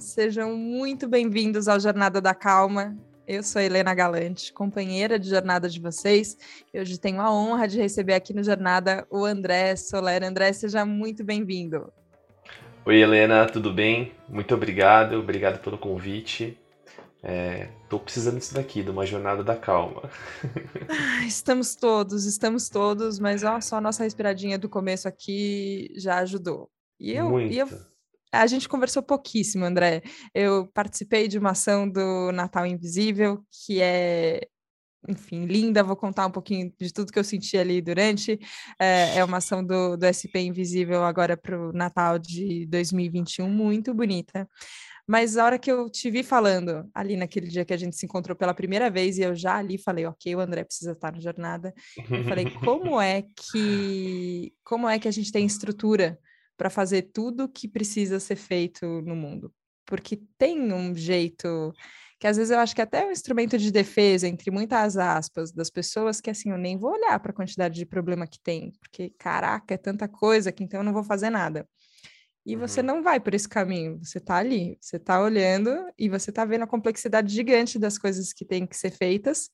sejam muito bem-vindos ao Jornada da Calma. Eu sou Helena Galante, companheira de jornada de vocês. E hoje tenho a honra de receber aqui no Jornada o André Soler. André, seja muito bem-vindo. Oi, Helena, tudo bem? Muito obrigado, obrigado pelo convite. Estou é, precisando disso daqui, de uma jornada da calma. Estamos todos, estamos todos, mas ó, só a nossa respiradinha do começo aqui já ajudou. E eu, Muito. E eu a gente conversou pouquíssimo, André. Eu participei de uma ação do Natal Invisível, que é, enfim, linda. Vou contar um pouquinho de tudo que eu senti ali durante. É, é uma ação do, do SP Invisível agora para o Natal de 2021, muito bonita. Mas a hora que eu te vi falando, ali naquele dia que a gente se encontrou pela primeira vez, e eu já ali falei, ok, o André precisa estar na jornada. Eu falei, como é que como é que a gente tem estrutura para fazer tudo o que precisa ser feito no mundo. Porque tem um jeito que às vezes eu acho que até é um instrumento de defesa, entre muitas aspas, das pessoas que assim, eu nem vou olhar para a quantidade de problema que tem, porque caraca, é tanta coisa que então eu não vou fazer nada. E você uhum. não vai por esse caminho, você está ali, você está olhando e você está vendo a complexidade gigante das coisas que têm que ser feitas,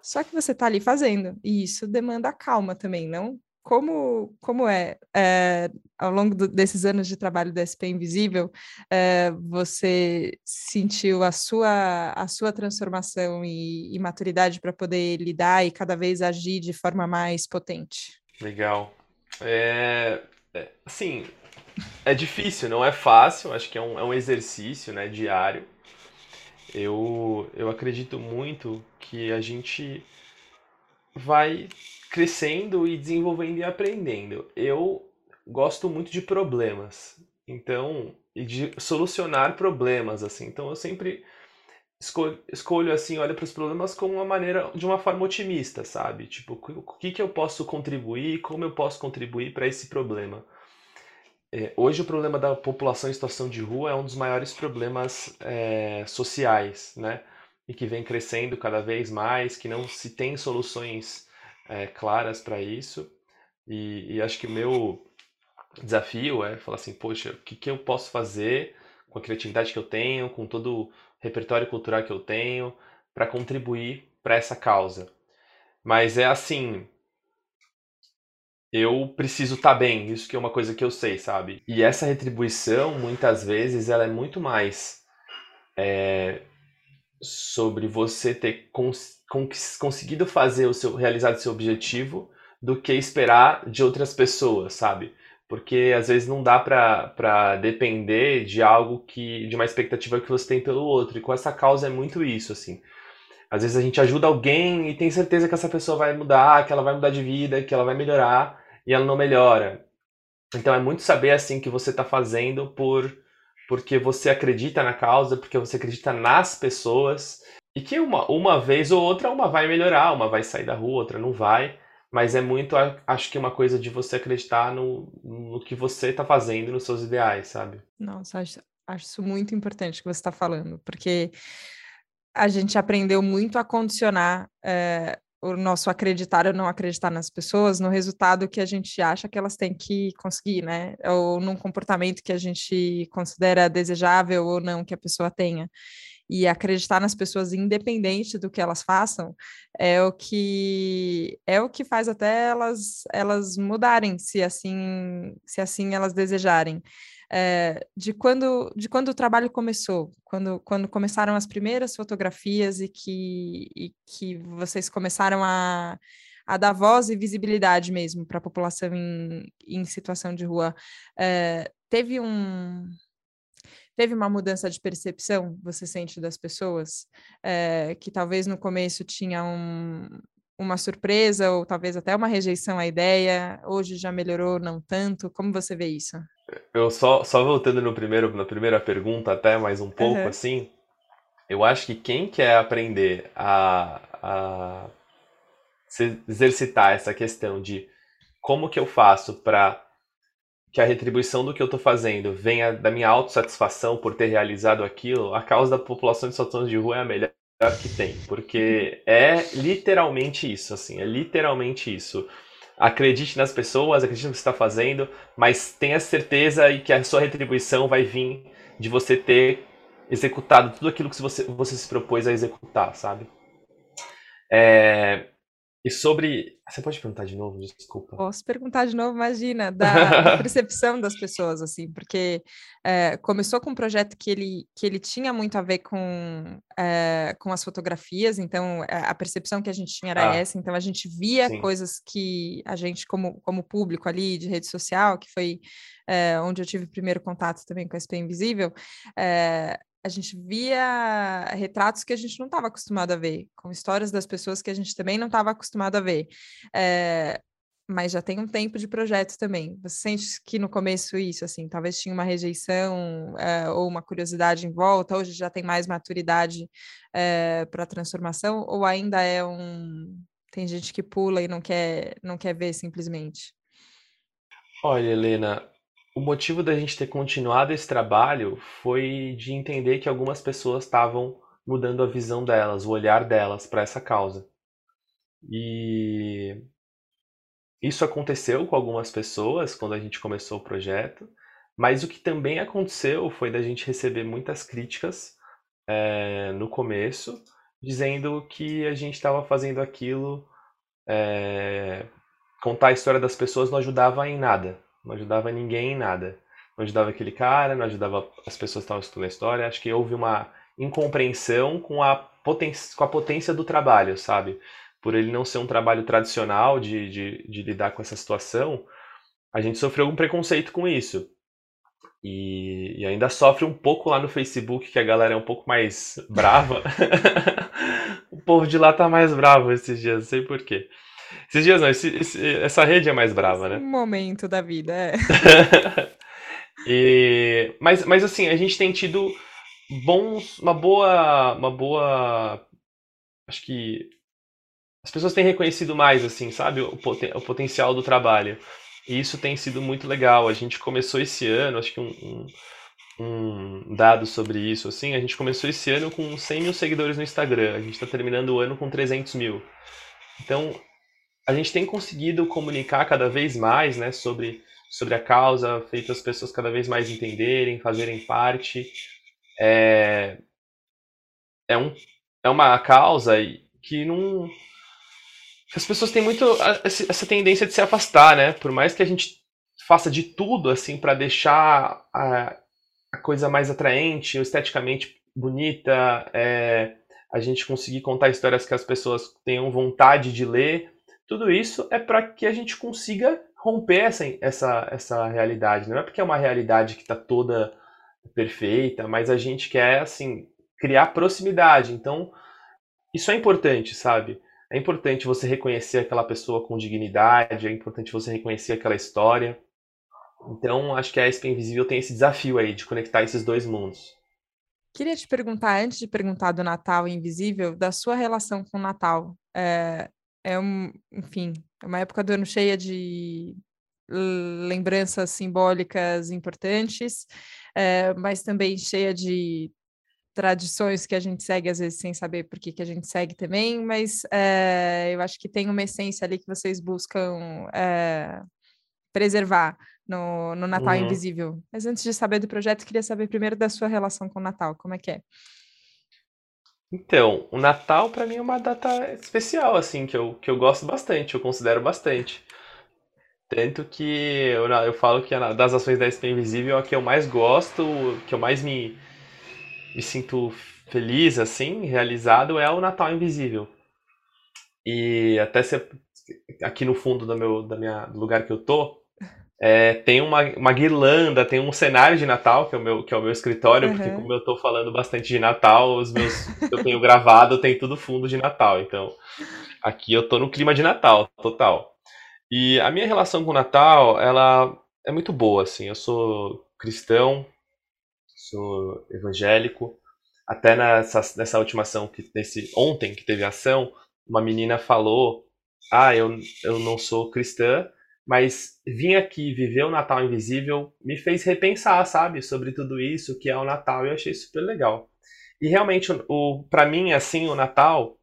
só que você está ali fazendo, e isso demanda calma também, não como, como é, é ao longo do, desses anos de trabalho da SP Invisível, é, você sentiu a sua, a sua transformação e, e maturidade para poder lidar e cada vez agir de forma mais potente? Legal. É, é, assim, é difícil, não é fácil, acho que é um, é um exercício né, diário. Eu, eu acredito muito que a gente vai crescendo e desenvolvendo e aprendendo. Eu gosto muito de problemas, então, e de solucionar problemas, assim. Então, eu sempre escolho, escolho assim, olho para os problemas como uma maneira, de uma forma otimista, sabe? Tipo, o que, que eu posso contribuir, como eu posso contribuir para esse problema. É, hoje, o problema da população em situação de rua é um dos maiores problemas é, sociais, né? E que vem crescendo cada vez mais, que não se tem soluções é, claras para isso. E, e, acho que o meu desafio é falar assim, poxa, o que, que eu posso fazer com a criatividade que eu tenho, com todo o repertório cultural que eu tenho, para contribuir para essa causa. Mas é assim, eu preciso estar tá bem, isso que é uma coisa que eu sei, sabe? E essa retribuição, muitas vezes, ela é muito mais é, sobre você ter cons conseguido fazer o seu realizar o seu objetivo do que esperar de outras pessoas, sabe? Porque às vezes não dá para depender de algo que de uma expectativa que você tem pelo outro. E com essa causa é muito isso, assim. Às vezes a gente ajuda alguém e tem certeza que essa pessoa vai mudar, que ela vai mudar de vida, que ela vai melhorar e ela não melhora. Então é muito saber assim que você está fazendo por porque você acredita na causa, porque você acredita nas pessoas e que uma, uma vez ou outra uma vai melhorar, uma vai sair da rua, outra não vai. Mas é muito, acho que uma coisa de você acreditar no, no que você está fazendo, nos seus ideais, sabe? Nossa, acho, acho isso muito importante que você está falando, porque a gente aprendeu muito a condicionar é, o nosso acreditar ou não acreditar nas pessoas no resultado que a gente acha que elas têm que conseguir, né? Ou num comportamento que a gente considera desejável ou não que a pessoa tenha e acreditar nas pessoas independente do que elas façam é o que é o que faz até elas elas mudarem se assim se assim elas desejarem é, de quando de quando o trabalho começou quando quando começaram as primeiras fotografias e que e que vocês começaram a a dar voz e visibilidade mesmo para a população em, em situação de rua. É, teve um, Teve uma mudança de percepção, você sente, das pessoas? É, que talvez no começo tinha um, uma surpresa ou talvez até uma rejeição à ideia, hoje já melhorou, não tanto? Como você vê isso? Eu só, só voltando no primeiro, na primeira pergunta, até mais um pouco uhum. assim, eu acho que quem quer aprender a, a exercitar essa questão de como que eu faço para que a retribuição do que eu estou fazendo venha da minha autossatisfação por ter realizado aquilo, a causa da população de situações de rua é a melhor que tem, porque é literalmente isso, assim, é literalmente isso. acredite nas pessoas, acredite no que você está fazendo, mas tenha certeza e que a sua retribuição vai vir de você ter executado tudo aquilo que você, você se propôs a executar, sabe? É, e sobre. Você pode perguntar de novo? Desculpa. Posso perguntar de novo, imagina, da, percepção das pessoas, assim, porque é, começou com um projeto que ele, que ele tinha muito a ver com, é, com as fotografias, então é, a percepção que a gente tinha era ah, essa, então a gente via sim. coisas que a gente, como, como público ali de rede social, que foi onde eu tive o primeiro contato também com a SP Invisível, a gente via retratos que a gente não estava acostumado a ver, com histórias das pessoas que a gente também não estava acostumado a ver. É, mas já tem um tempo de projeto também. Você sente que no começo isso, assim, talvez tinha uma rejeição é, ou uma curiosidade em volta, hoje já tem mais maturidade é, para a transformação, ou ainda é um. Tem gente que pula e não quer, não quer ver simplesmente? Olha, Helena, o motivo da gente ter continuado esse trabalho foi de entender que algumas pessoas estavam mudando a visão delas, o olhar delas para essa causa. E isso aconteceu com algumas pessoas quando a gente começou o projeto, mas o que também aconteceu foi da gente receber muitas críticas é, no começo, dizendo que a gente estava fazendo aquilo, é, contar a história das pessoas não ajudava em nada não ajudava ninguém em nada. Não ajudava aquele cara, não ajudava as pessoas que estavam estudando a história. Acho que houve uma incompreensão com a, com a potência do trabalho, sabe? Por ele não ser um trabalho tradicional de, de, de lidar com essa situação, a gente sofreu um preconceito com isso. E, e, ainda sofre um pouco lá no Facebook, que a galera é um pouco mais brava. o povo de lá tá mais bravo esses dias, não sei porquê. Esses dias não, esse, esse, essa rede é mais brava, né? Um momento da vida, é. e, mas, mas assim, a gente tem tido bons, uma boa, uma boa, acho que as pessoas têm reconhecido mais, assim, sabe, o, poten o potencial do trabalho. E isso tem sido muito legal. A gente começou esse ano, acho que um, um, um dado sobre isso, assim, a gente começou esse ano com 100 mil seguidores no Instagram. A gente está terminando o ano com 300 mil. Então, a gente tem conseguido comunicar cada vez mais né, sobre, sobre a causa, feito as pessoas cada vez mais entenderem, fazerem parte. É, é, um, é uma causa que não. As pessoas têm muito essa tendência de se afastar, né? Por mais que a gente faça de tudo assim para deixar a, a coisa mais atraente, esteticamente bonita, é, a gente conseguir contar histórias que as pessoas tenham vontade de ler, tudo isso é para que a gente consiga romper essa, essa, essa realidade. Não é porque é uma realidade que está toda perfeita, mas a gente quer, assim, criar proximidade. Então, isso é importante, sabe? É importante você reconhecer aquela pessoa com dignidade, é importante você reconhecer aquela história. Então, acho que a SP Invisível tem esse desafio aí de conectar esses dois mundos. Queria te perguntar, antes de perguntar do Natal Invisível, da sua relação com o Natal. É, é um, enfim, é uma época do ano cheia de lembranças simbólicas importantes, é, mas também cheia de tradições que a gente segue, às vezes sem saber por que, que a gente segue também, mas é, eu acho que tem uma essência ali que vocês buscam é, preservar no, no Natal uhum. Invisível. Mas antes de saber do projeto, queria saber primeiro da sua relação com o Natal, como é que é? Então, o Natal para mim é uma data especial, assim, que eu, que eu gosto bastante, eu considero bastante. Tanto que eu, eu falo que das ações da SP Invisível a que eu mais gosto, que eu mais me, me sinto feliz, assim, realizado, é o Natal Invisível. E até se, aqui no fundo do, meu, da minha, do lugar que eu tô, é, tem uma, uma guirlanda, tem um cenário de Natal, que é o meu, que é o meu escritório, uhum. porque como eu tô falando bastante de Natal, os meus eu tenho gravado tem tudo fundo de Natal. Então, aqui eu tô no clima de Natal, total. E a minha relação com o Natal, ela é muito boa, assim. Eu sou cristão, sou evangélico. Até nessa, nessa última ação, que, nesse, ontem que teve ação, uma menina falou: Ah, eu, eu não sou cristã, mas vir aqui viver o Natal Invisível me fez repensar, sabe, sobre tudo isso que é o Natal e eu achei super legal. E realmente, o, o para mim, assim, o Natal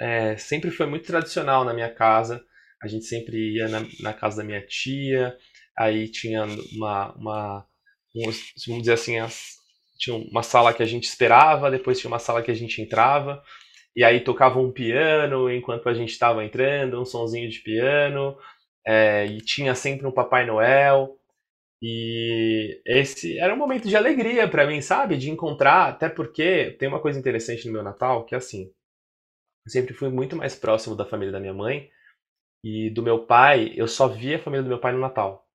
é, sempre foi muito tradicional na minha casa. a gente sempre ia na, na casa da minha tia, aí tinha uma, uma vamos dizer assim, as, tinha uma sala que a gente esperava, depois tinha uma sala que a gente entrava, e aí tocava um piano enquanto a gente estava entrando, um sonzinho de piano, é, e tinha sempre um Papai Noel. E esse era um momento de alegria para mim, sabe? De encontrar, até porque tem uma coisa interessante no meu Natal, que é assim, eu sempre fui muito mais próximo da família da minha mãe e do meu pai, eu só via a família do meu pai no Natal.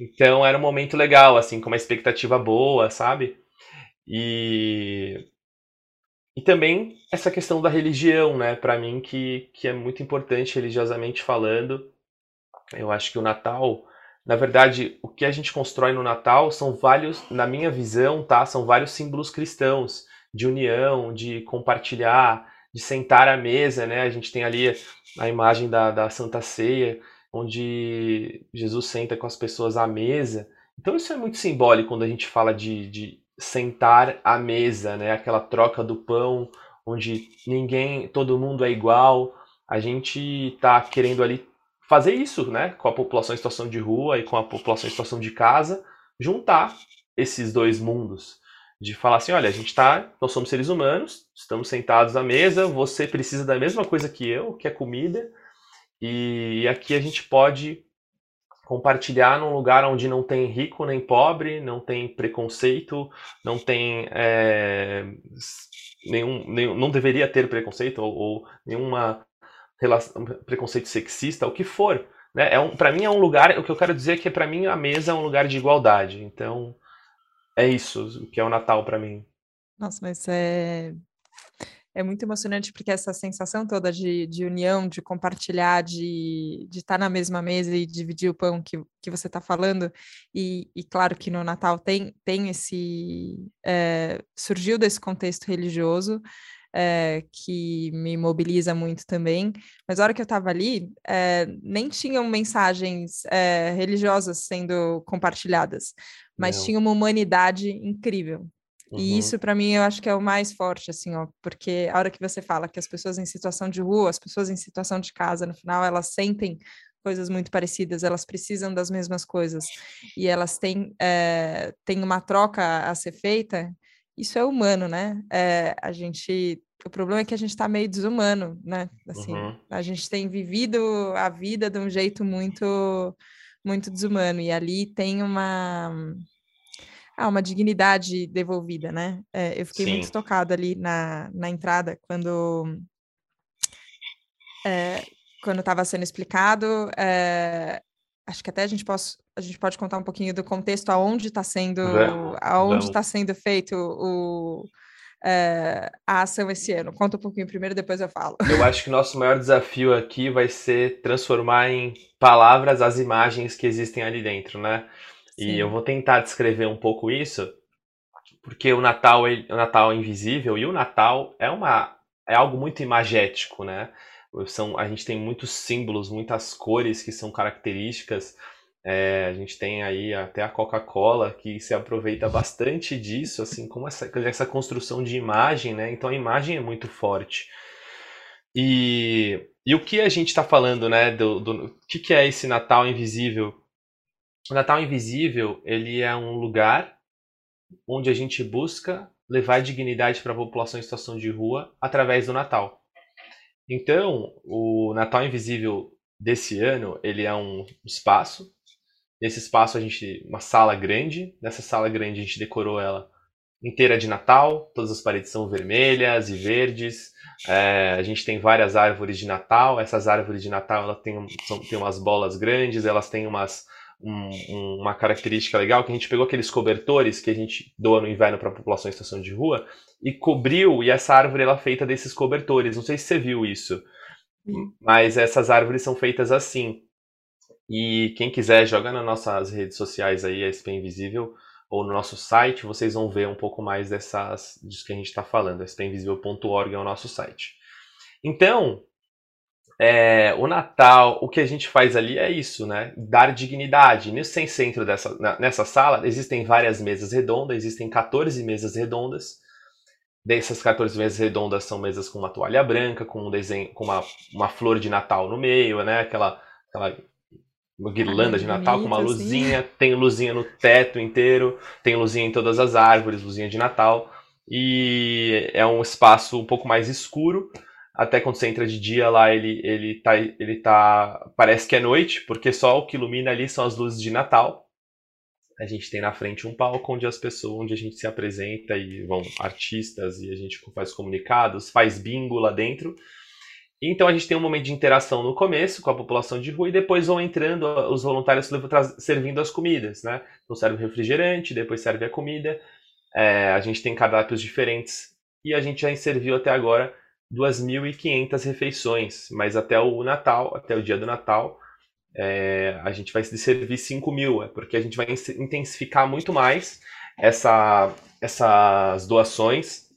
Então era um momento legal, assim, com uma expectativa boa, sabe? E e também essa questão da religião, né, para mim que que é muito importante religiosamente falando. Eu acho que o Natal, na verdade, o que a gente constrói no Natal são vários, na minha visão, tá, são vários símbolos cristãos de união, de compartilhar, de sentar à mesa, né? A gente tem ali a imagem da, da Santa Ceia, onde Jesus senta com as pessoas à mesa. Então isso é muito simbólico quando a gente fala de, de sentar à mesa, né? Aquela troca do pão, onde ninguém, todo mundo é igual. A gente está querendo ali fazer isso, né? Com a população em situação de rua e com a população em situação de casa, juntar esses dois mundos de falar assim, olha, a gente tá, nós somos seres humanos, estamos sentados à mesa, você precisa da mesma coisa que eu, que é comida, e aqui a gente pode compartilhar num lugar onde não tem rico nem pobre, não tem preconceito, não tem é, nenhum, nenhum, não deveria ter preconceito ou, ou nenhuma preconceito sexista, o que for. Né? É um, para mim é um lugar, o que eu quero dizer é que para mim a mesa é um lugar de igualdade. Então é isso que é o Natal para mim. Nossa, mas é é muito emocionante porque essa sensação toda de, de união, de compartilhar, de, estar na mesma mesa e dividir o pão que, que você está falando, e, e, claro que no Natal tem, tem esse. É, surgiu desse contexto religioso. É, que me mobiliza muito também, mas a hora que eu estava ali, é, nem tinham mensagens é, religiosas sendo compartilhadas, mas Não. tinha uma humanidade incrível, Uhum. E isso, para mim, eu acho que é o mais forte, assim, ó, porque a hora que você fala que as pessoas em situação de rua, as pessoas em situação de casa, no final, elas sentem coisas muito parecidas, elas precisam das mesmas coisas e elas têm, é, têm uma troca a ser feita, isso é humano, né? É, a gente. O problema é que a gente está meio desumano, né? Assim, uhum. a gente tem vivido a vida de um jeito muito, muito desumano, e ali tem uma ah, uma dignidade devolvida, né? É, eu fiquei Sim. muito tocada ali na, na entrada, quando é, quando estava sendo explicado. É, acho que até a gente, posso, a gente pode contar um pouquinho do contexto aonde está sendo, aonde está sendo feito o, é, a ação esse ano. Conta um pouquinho primeiro, depois eu falo. Eu acho que o nosso maior desafio aqui vai ser transformar em palavras as imagens que existem ali dentro, né? E eu vou tentar descrever um pouco isso, porque o Natal, o Natal é invisível e o Natal é uma é algo muito imagético, né? São, a gente tem muitos símbolos, muitas cores que são características. É, a gente tem aí até a Coca-Cola que se aproveita bastante disso, assim como essa, essa construção de imagem, né? Então a imagem é muito forte. E, e o que a gente está falando, né? Do, do que, que é esse Natal invisível? O Natal Invisível, ele é um lugar onde a gente busca levar dignidade para a população em situação de rua através do Natal. Então, o Natal Invisível desse ano, ele é um espaço. Nesse espaço a gente uma sala grande. Nessa sala grande a gente decorou ela inteira de Natal. Todas as paredes são vermelhas e verdes. É, a gente tem várias árvores de Natal. Essas árvores de Natal elas são, têm umas bolas grandes. Elas têm umas um, uma característica legal que a gente pegou aqueles cobertores que a gente doa no inverno para a população em estação de rua e cobriu, e essa árvore ela é feita desses cobertores. Não sei se você viu isso, Sim. mas essas árvores são feitas assim. E quem quiser, joga nas nossas redes sociais aí, a SP Invisível, ou no nosso site, vocês vão ver um pouco mais dessas, disso que a gente está falando. spinvisível.org é o nosso site. Então, é, o Natal, o que a gente faz ali é isso, né? Dar dignidade. Nesse centro dessa, nessa sala existem várias mesas redondas, existem 14 mesas redondas. Dessas 14 mesas redondas são mesas com uma toalha branca, com um desenho, com uma, uma flor de Natal no meio, né? Aquela, aquela guirlanda de Natal com uma assim. luzinha, tem luzinha no teto inteiro, tem luzinha em todas as árvores, luzinha de Natal. E é um espaço um pouco mais escuro. Até quando você entra de dia lá, ele, ele, tá, ele tá. Parece que é noite, porque só o que ilumina ali são as luzes de Natal. A gente tem na frente um palco onde as pessoas, onde a gente se apresenta e vão artistas e a gente faz comunicados, faz bingo lá dentro. Então a gente tem um momento de interação no começo com a população de rua e depois vão entrando os voluntários servindo as comidas, né? Então serve o refrigerante, depois serve a comida. É, a gente tem cardápios diferentes e a gente já serviu até agora 2.500 refeições, mas até o Natal, até o dia do Natal, é, a gente vai servir 5 mil, é porque a gente vai intensificar muito mais essa, essas doações.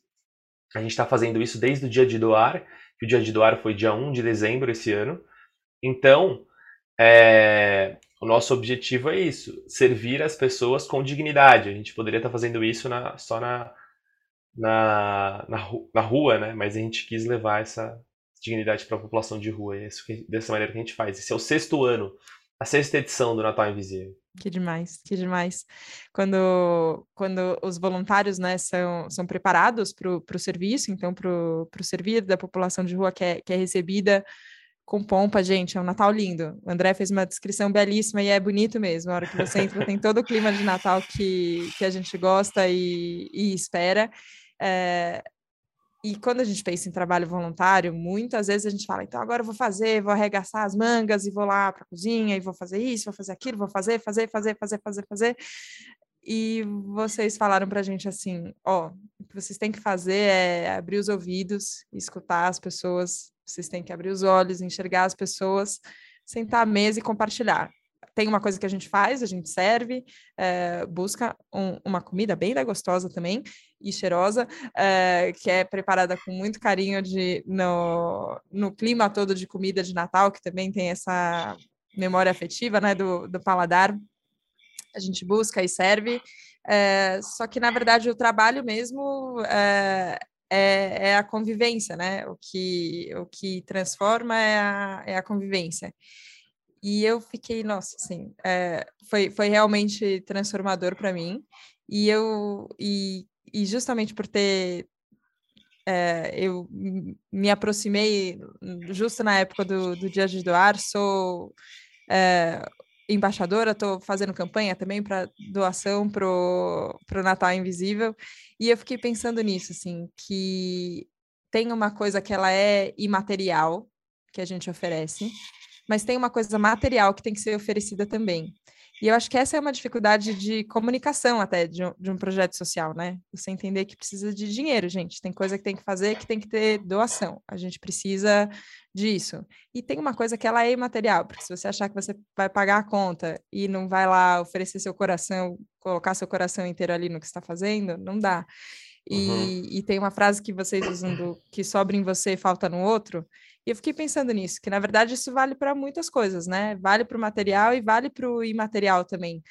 A gente está fazendo isso desde o dia de doar que o dia de doar foi dia 1 de dezembro esse ano. Então, é, o nosso objetivo é isso, servir as pessoas com dignidade. A gente poderia estar fazendo isso na, só na, na, na, na, rua, né? Mas a gente quis levar essa dignidade para a população de rua. É isso que, dessa maneira que a gente faz. Esse é o sexto ano, a sexta edição do Natal Invisível. Que demais, que demais. Quando, quando os voluntários né, são, são preparados para o serviço, então para o servir da população de rua que é, que é recebida com pompa, gente, é um Natal lindo. O André fez uma descrição belíssima e é bonito mesmo. A hora que você entra, tem todo o clima de Natal que, que a gente gosta e, e espera. É, e quando a gente pensa em trabalho voluntário, muitas vezes a gente fala, então agora eu vou fazer, vou arregaçar as mangas e vou lá para a cozinha e vou fazer isso, vou fazer aquilo, vou fazer, fazer, fazer, fazer, fazer, fazer. E vocês falaram para a gente assim, ó, o que vocês têm que fazer é abrir os ouvidos, escutar as pessoas, vocês têm que abrir os olhos, enxergar as pessoas, sentar à mesa e compartilhar tem uma coisa que a gente faz, a gente serve, é, busca um, uma comida bem gostosa também e cheirosa, é, que é preparada com muito carinho de, no, no clima todo de comida de Natal, que também tem essa memória afetiva né, do, do paladar. A gente busca e serve. É, só que, na verdade, o trabalho mesmo é, é, a convivência, né? O que, o que transforma é a, é a convivência. E eu fiquei, nossa, assim, é, foi, foi realmente transformador para mim. E eu, e, e justamente por ter é, eu me aproximei justo na época do, do Dia de Doar, sou é, embaixadora, estou fazendo campanha também para doação para o Natal Invisível, e eu fiquei pensando nisso, assim, que tem uma coisa que ela é imaterial, que a gente oferece, mas tem uma coisa material que tem que ser oferecida também. E eu acho que essa é uma dificuldade de comunicação até de um, de um, projeto social, né? Você entender que precisa de dinheiro, gente. Tem coisa que tem que fazer que tem que ter doação. A gente precisa disso. E tem uma coisa que ela é imaterial, porque se você achar que você vai pagar a conta e não vai lá oferecer seu coração, colocar seu coração inteiro ali no que está fazendo, não dá. E, uhum. e tem uma frase que vocês usam do que sobra em você e falta no outro, e eu fiquei pensando nisso, que na verdade isso vale para muitas coisas, né? Vale para o material e vale para o imaterial também.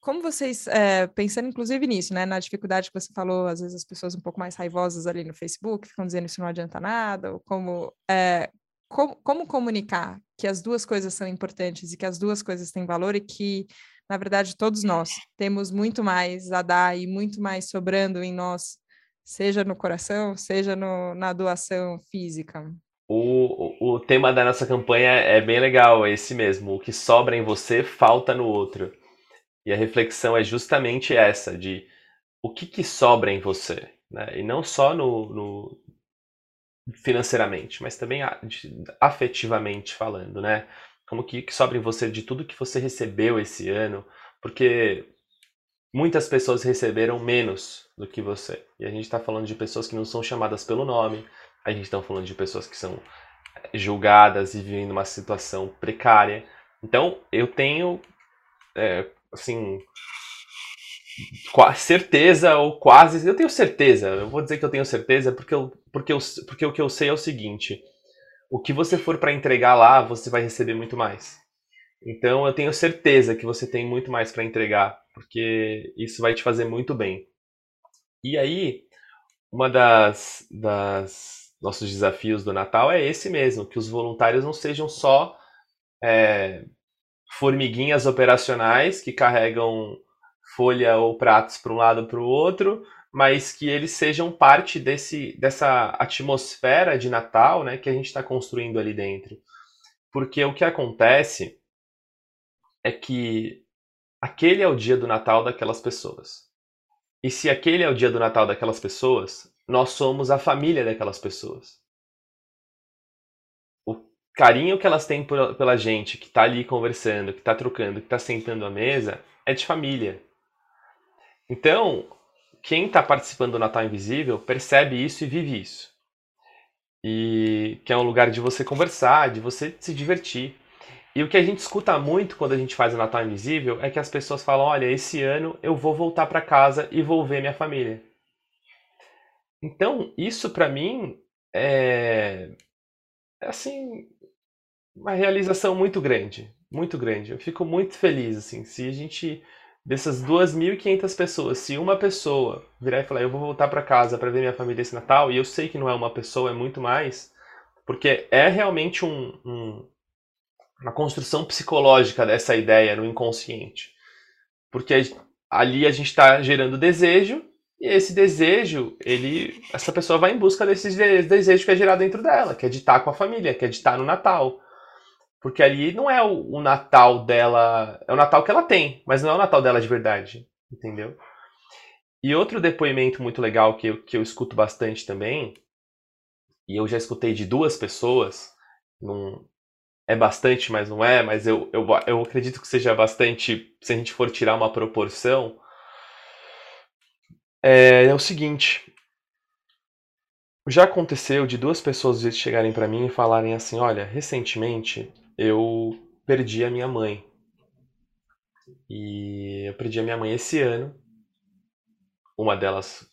Como vocês, é, pensando inclusive nisso, né, na dificuldade que você falou, às vezes as pessoas um pouco mais raivosas ali no Facebook ficam dizendo isso não adianta nada, ou como, é, como, como comunicar que as duas coisas são importantes e que as duas coisas têm valor e que, na verdade, todos nós temos muito mais a dar e muito mais sobrando em nós, seja no coração, seja no, na doação física. O, o tema da nossa campanha é bem legal, é esse mesmo. O que sobra em você falta no outro. E a reflexão é justamente essa, de o que, que sobra em você. Né? E não só no, no financeiramente, mas também afetivamente falando, né? Como que, que sobra em você de tudo que você recebeu esse ano, porque muitas pessoas receberam menos do que você. E a gente está falando de pessoas que não são chamadas pelo nome, a gente está falando de pessoas que são julgadas e vivem numa situação precária. Então, eu tenho, é, assim, certeza ou quase, eu tenho certeza, eu vou dizer que eu tenho certeza porque, eu, porque, eu, porque o que eu sei é o seguinte, o que você for para entregar lá, você vai receber muito mais. Então, eu tenho certeza que você tem muito mais para entregar, porque isso vai te fazer muito bem. E aí, uma das, das nossos desafios do Natal é esse mesmo, que os voluntários não sejam só é, formiguinhas operacionais que carregam folha ou pratos para um lado para o outro, mas que eles sejam parte desse, dessa atmosfera de Natal né, que a gente está construindo ali dentro. Porque o que acontece é que aquele é o dia do Natal daquelas pessoas. E se aquele é o dia do Natal daquelas pessoas, nós somos a família daquelas pessoas. O carinho que elas têm pela gente, que está ali conversando, que está trocando, que está sentando à mesa, é de família. Então, quem está participando do Natal Invisível percebe isso e vive isso. E que é um lugar de você conversar, de você se divertir. E o que a gente escuta muito quando a gente faz o Natal Invisível é que as pessoas falam: olha, esse ano eu vou voltar para casa e vou ver minha família. Então, isso para mim é, é assim uma realização muito grande, muito grande. Eu fico muito feliz assim, se a gente dessas 2.500 pessoas, se uma pessoa virar e falar, eu vou voltar para casa para ver minha família esse Natal, e eu sei que não é uma pessoa, é muito mais, porque é realmente um, um uma construção psicológica dessa ideia no inconsciente. Porque ali a gente está gerando desejo, e esse desejo, ele, essa pessoa vai em busca desse desejo que é gerado dentro dela, que é de estar com a família, que é de estar no Natal. Porque ali não é o, o Natal dela, é o Natal que ela tem, mas não é o Natal dela de verdade, entendeu? E outro depoimento muito legal que eu, que eu escuto bastante também, e eu já escutei de duas pessoas, num, é bastante, mas não é, mas eu, eu, eu acredito que seja bastante, se a gente for tirar uma proporção, é, é o seguinte. Já aconteceu de duas pessoas chegarem para mim e falarem assim: olha, recentemente eu perdi a minha mãe. E eu perdi a minha mãe esse ano. Uma delas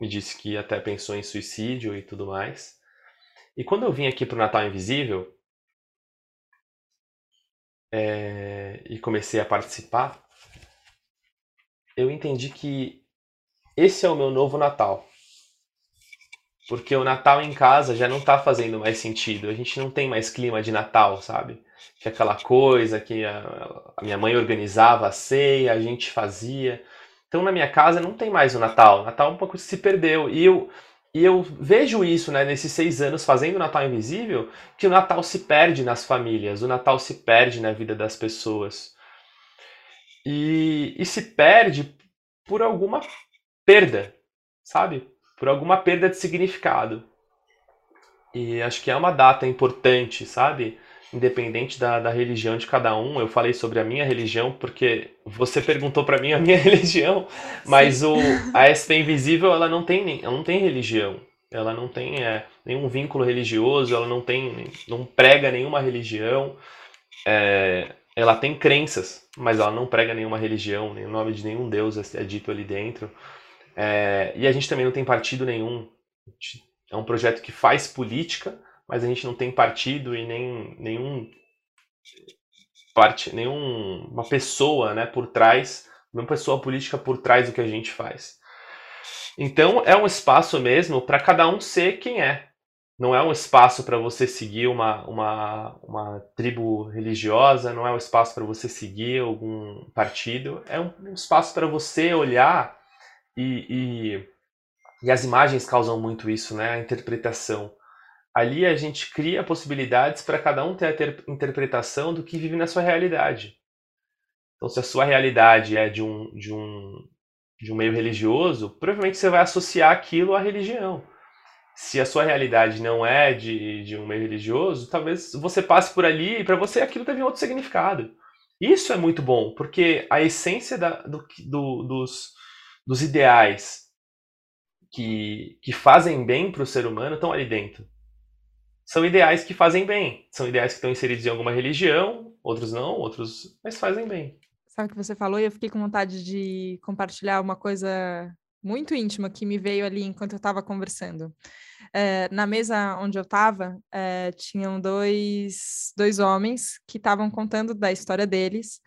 me disse que até pensou em suicídio e tudo mais. E quando eu vim aqui pro Natal Invisível, é, e comecei a participar, eu entendi que esse é o meu novo Natal. Porque o Natal em casa já não tá fazendo mais sentido. A gente não tem mais clima de Natal, sabe? Que aquela coisa que a, a minha mãe organizava a ceia, a gente fazia. Então na minha casa não tem mais o Natal. O Natal um pouco se perdeu. E eu, e eu vejo isso, né, nesses seis anos fazendo o Natal Invisível, que o Natal se perde nas famílias, o Natal se perde na vida das pessoas. E, e se perde por alguma perda, sabe? Por alguma perda de significado. E acho que é uma data importante, sabe? independente da, da religião de cada um. Eu falei sobre a minha religião porque você perguntou para mim a minha religião, mas o, a SP Invisível ela não tem, ela não tem religião. Ela não tem é, nenhum vínculo religioso, ela não tem, não prega nenhuma religião. É, ela tem crenças, mas ela não prega nenhuma religião, nem o nome de nenhum deus é dito ali dentro. É, e a gente também não tem partido nenhum. É um projeto que faz política, mas a gente não tem partido e nem nenhum parte, nenhuma pessoa, né, por trás, nenhuma pessoa política por trás do que a gente faz. Então é um espaço mesmo para cada um ser quem é. Não é um espaço para você seguir uma, uma, uma tribo religiosa, não é um espaço para você seguir algum partido, é um, um espaço para você olhar e, e, e as imagens causam muito isso, né? A interpretação ali a gente cria possibilidades para cada um ter a ter interpretação do que vive na sua realidade. Então, se a sua realidade é de um, de um, de um meio religioso, provavelmente você vai associar aquilo à religião. Se a sua realidade não é de, de um meio religioso, talvez você passe por ali e para você aquilo teve outro significado. Isso é muito bom, porque a essência da, do, do, dos, dos ideais que, que fazem bem para o ser humano estão ali dentro são ideais que fazem bem. São ideais que estão inseridos em alguma religião, outros não, outros, mas fazem bem. Sabe o que você falou e eu fiquei com vontade de compartilhar uma coisa muito íntima que me veio ali enquanto eu estava conversando. É, na mesa onde eu estava, é, tinham dois, dois homens que estavam contando da história deles.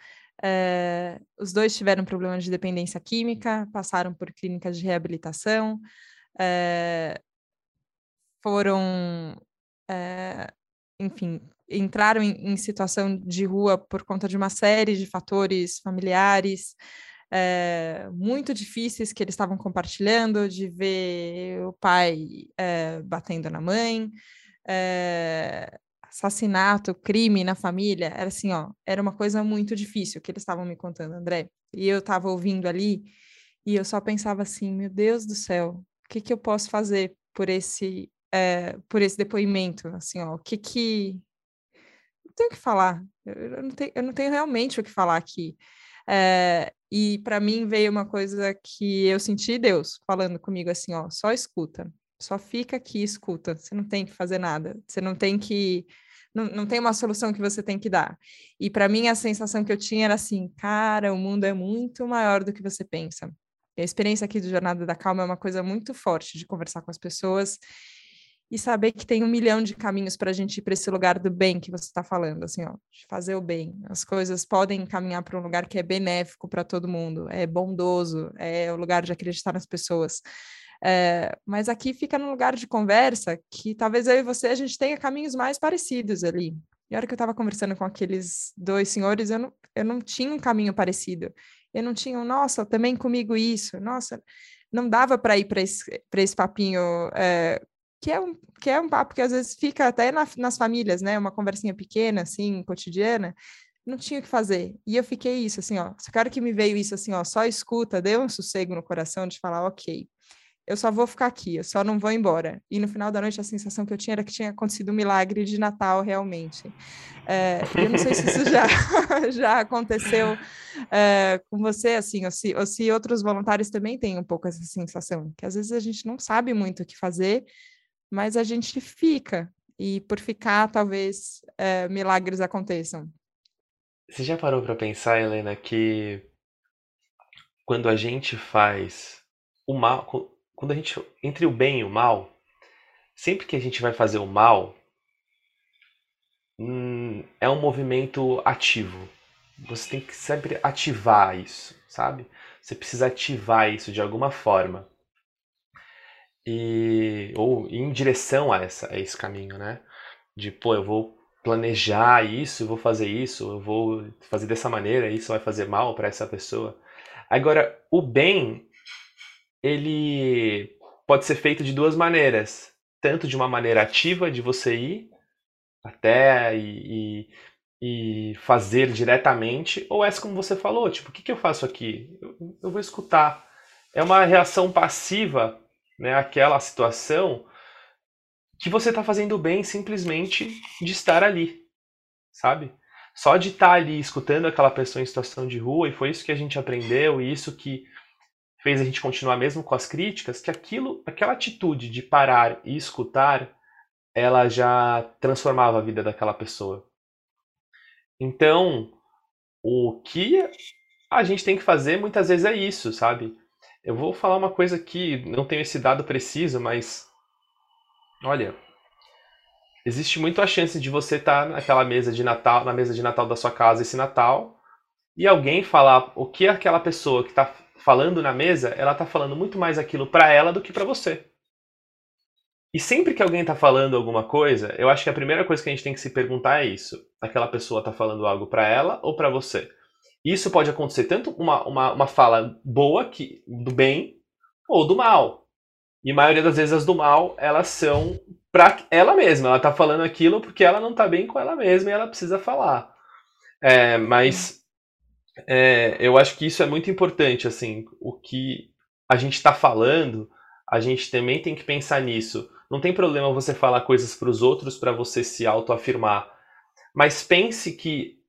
É, os dois tiveram problemas de dependência química, passaram por clínicas de reabilitação, é, foram, é, enfim, entraram em, em, situação de rua por conta de uma série de fatores familiares é, muito difíceis que eles estavam compartilhando, de ver o pai batendo na mãe, assassinato, crime na família, era assim, ó, era uma coisa muito difícil que eles estavam me contando, André. E eu estava ouvindo ali e eu só pensava assim, meu Deus do céu, o que que eu posso fazer por esse é, por esse depoimento, assim, ó, o que que não tenho o que falar, eu não tenho, eu não tenho realmente o que falar aqui. É, e para mim veio uma coisa que eu senti Deus falando comigo assim, ó, só escuta, só fica aqui e escuta. Você não tem que fazer nada. Você não tem que. Não, não tem uma solução que você tem que dar. E para mim a sensação que eu tinha era assim, cara, o mundo é muito maior do que você pensa. E a experiência aqui do Jornada da Calma é uma coisa muito forte de conversar com as pessoas e saber que tem um milhão de caminhos para a gente ir para esse lugar do bem que você está falando, assim, ó, de fazer o bem. As coisas podem caminhar para um lugar que é benéfico para todo mundo, é bondoso, é o lugar de acreditar nas pessoas. É, mas aqui fica num lugar de conversa que talvez eu e você a gente tenha caminhos mais parecidos ali. E a hora que eu estava conversando com aqueles dois senhores, eu não, eu não tinha um caminho parecido. Eu não tinha, nossa, também comigo isso, nossa, não dava para ir para esse, esse papinho, é, que, é um, que é um papo que às vezes fica até na, nas famílias, né? Uma conversinha pequena, assim, cotidiana, não tinha o que fazer. E eu fiquei isso, assim, ó, só cara que me veio isso, assim, ó, só escuta, deu um sossego no coração de falar, ok, eu só vou ficar aqui, eu só não vou embora. E no final da noite a sensação que eu tinha era que tinha acontecido um milagre de Natal realmente. É, eu não sei se isso já, já aconteceu é, com você, assim, ou se, ou se outros voluntários também têm um pouco essa sensação, que às vezes a gente não sabe muito o que fazer, mas a gente fica, e por ficar, talvez é, milagres aconteçam. Você já parou para pensar, Helena, que quando a gente faz o mal, quando a gente entre o bem e o mal, sempre que a gente vai fazer o mal, hum, é um movimento ativo. Você tem que sempre ativar isso, sabe? Você precisa ativar isso de alguma forma. E ou em direção a essa a esse caminho, né? De pô, eu vou planejar isso, eu vou fazer isso, eu vou fazer dessa maneira, isso vai fazer mal para essa pessoa. Agora, o bem ele pode ser feito de duas maneiras. Tanto de uma maneira ativa, de você ir até e, e, e fazer diretamente, ou essa como você falou, tipo, o que, que eu faço aqui? Eu, eu vou escutar. É uma reação passiva, né, aquela situação que você está fazendo bem simplesmente de estar ali, sabe? Só de estar ali escutando aquela pessoa em situação de rua, e foi isso que a gente aprendeu, e isso que fez a gente continuar mesmo com as críticas, que aquilo, aquela atitude de parar e escutar, ela já transformava a vida daquela pessoa. Então, o que a gente tem que fazer muitas vezes é isso, sabe? Eu vou falar uma coisa aqui, não tenho esse dado preciso, mas olha, existe muito a chance de você estar naquela mesa de Natal, na mesa de Natal da sua casa esse Natal, e alguém falar o que aquela pessoa que está falando na mesa, ela tá falando muito mais aquilo para ela do que para você. E sempre que alguém tá falando alguma coisa, eu acho que a primeira coisa que a gente tem que se perguntar é isso: aquela pessoa tá falando algo para ela ou para você? Isso pode acontecer tanto uma, uma, uma fala boa, que, do bem, ou do mal. E a maioria das vezes as do mal, elas são para ela mesma. Ela tá falando aquilo porque ela não tá bem com ela mesma e ela precisa falar. É, mas é, eu acho que isso é muito importante, assim, o que a gente está falando, a gente também tem que pensar nisso. Não tem problema você falar coisas para os outros para você se autoafirmar, mas pense que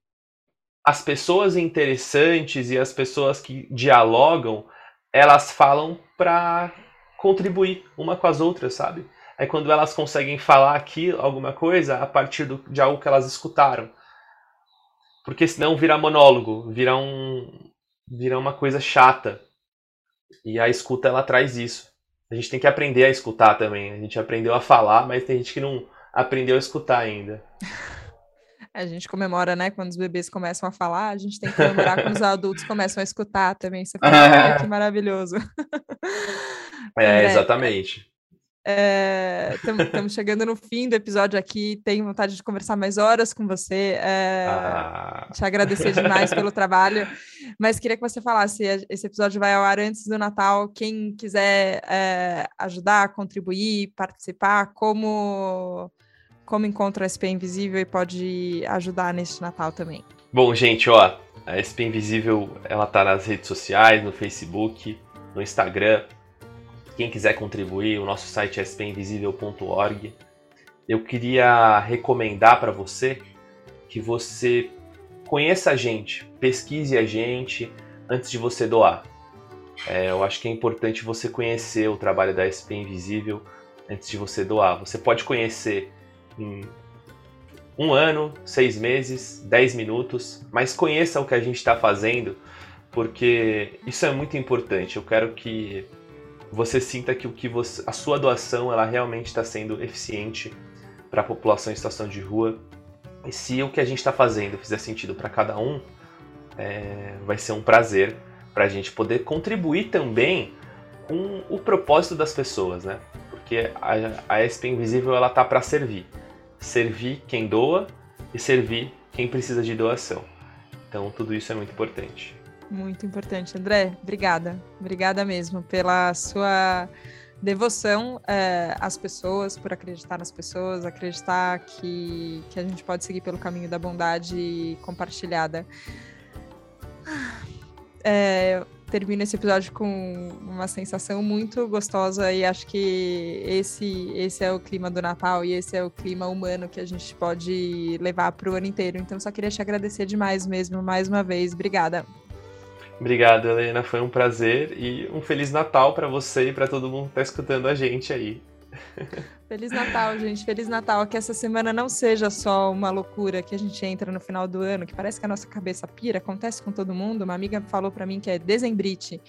as pessoas interessantes e as pessoas que dialogam, elas falam para contribuir uma com as outras, sabe? É quando elas conseguem falar aqui alguma coisa a partir do, de algo que elas escutaram. Porque senão vira monólogo, vira um vira uma coisa chata. E a escuta ela traz isso. A gente tem que aprender a escutar também. A gente aprendeu a falar, mas tem gente que não aprendeu a escutar ainda. A gente comemora, né? Quando os bebês começam a falar, a gente tem que comemorar quando os adultos começam a escutar também. Você fala, que maravilhoso. É, exatamente. Estamos é, chegando no fim do episódio aqui. Tenho vontade de conversar mais horas com você. É, ah. Te agradecer demais pelo trabalho. Mas queria que você falasse: esse episódio vai ao ar antes do Natal. Quem quiser é, ajudar, contribuir, participar, como, como encontra a SP Invisível e pode ajudar neste Natal também? Bom, gente, ó, a SP Invisível ela tá nas redes sociais, no Facebook, no Instagram. Quem quiser contribuir, o nosso site é spinvisível.org. Eu queria recomendar para você que você conheça a gente, pesquise a gente antes de você doar. É, eu acho que é importante você conhecer o trabalho da SP Invisível antes de você doar. Você pode conhecer em um ano, seis meses, dez minutos, mas conheça o que a gente está fazendo, porque isso é muito importante. Eu quero que você sinta que o que você, a sua doação ela realmente está sendo eficiente para a população em situação de rua. E se o que a gente está fazendo fizer sentido para cada um, é, vai ser um prazer para a gente poder contribuir também com o propósito das pessoas, né? Porque a, a Invisível ela tá para servir, servir quem doa e servir quem precisa de doação. Então tudo isso é muito importante. Muito importante, André. Obrigada, obrigada mesmo pela sua devoção é, às pessoas, por acreditar nas pessoas, acreditar que, que a gente pode seguir pelo caminho da bondade compartilhada. É, termino esse episódio com uma sensação muito gostosa e acho que esse, esse é o clima do Natal e esse é o clima humano que a gente pode levar para o ano inteiro. Então, só queria te agradecer demais mesmo, mais uma vez. Obrigada. Obrigado, Helena. Foi um prazer e um Feliz Natal para você e para todo mundo que está escutando a gente aí. Feliz Natal, gente. Feliz Natal. Que essa semana não seja só uma loucura que a gente entra no final do ano, que parece que a nossa cabeça pira, acontece com todo mundo. Uma amiga falou para mim que é dezembrite.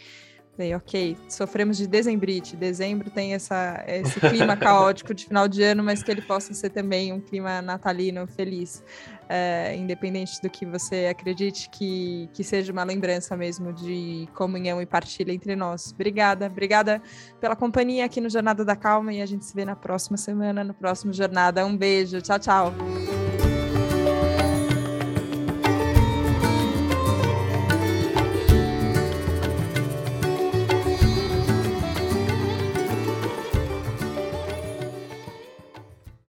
Falei, ok, sofremos de dezembrite. Dezembro tem essa, esse clima caótico de final de ano, mas que ele possa ser também um clima natalino feliz. É, independente do que você acredite, que, que seja uma lembrança mesmo de comunhão e partilha entre nós. Obrigada, obrigada pela companhia aqui no Jornada da Calma e a gente se vê na próxima semana, no próximo Jornada. Um beijo, tchau, tchau.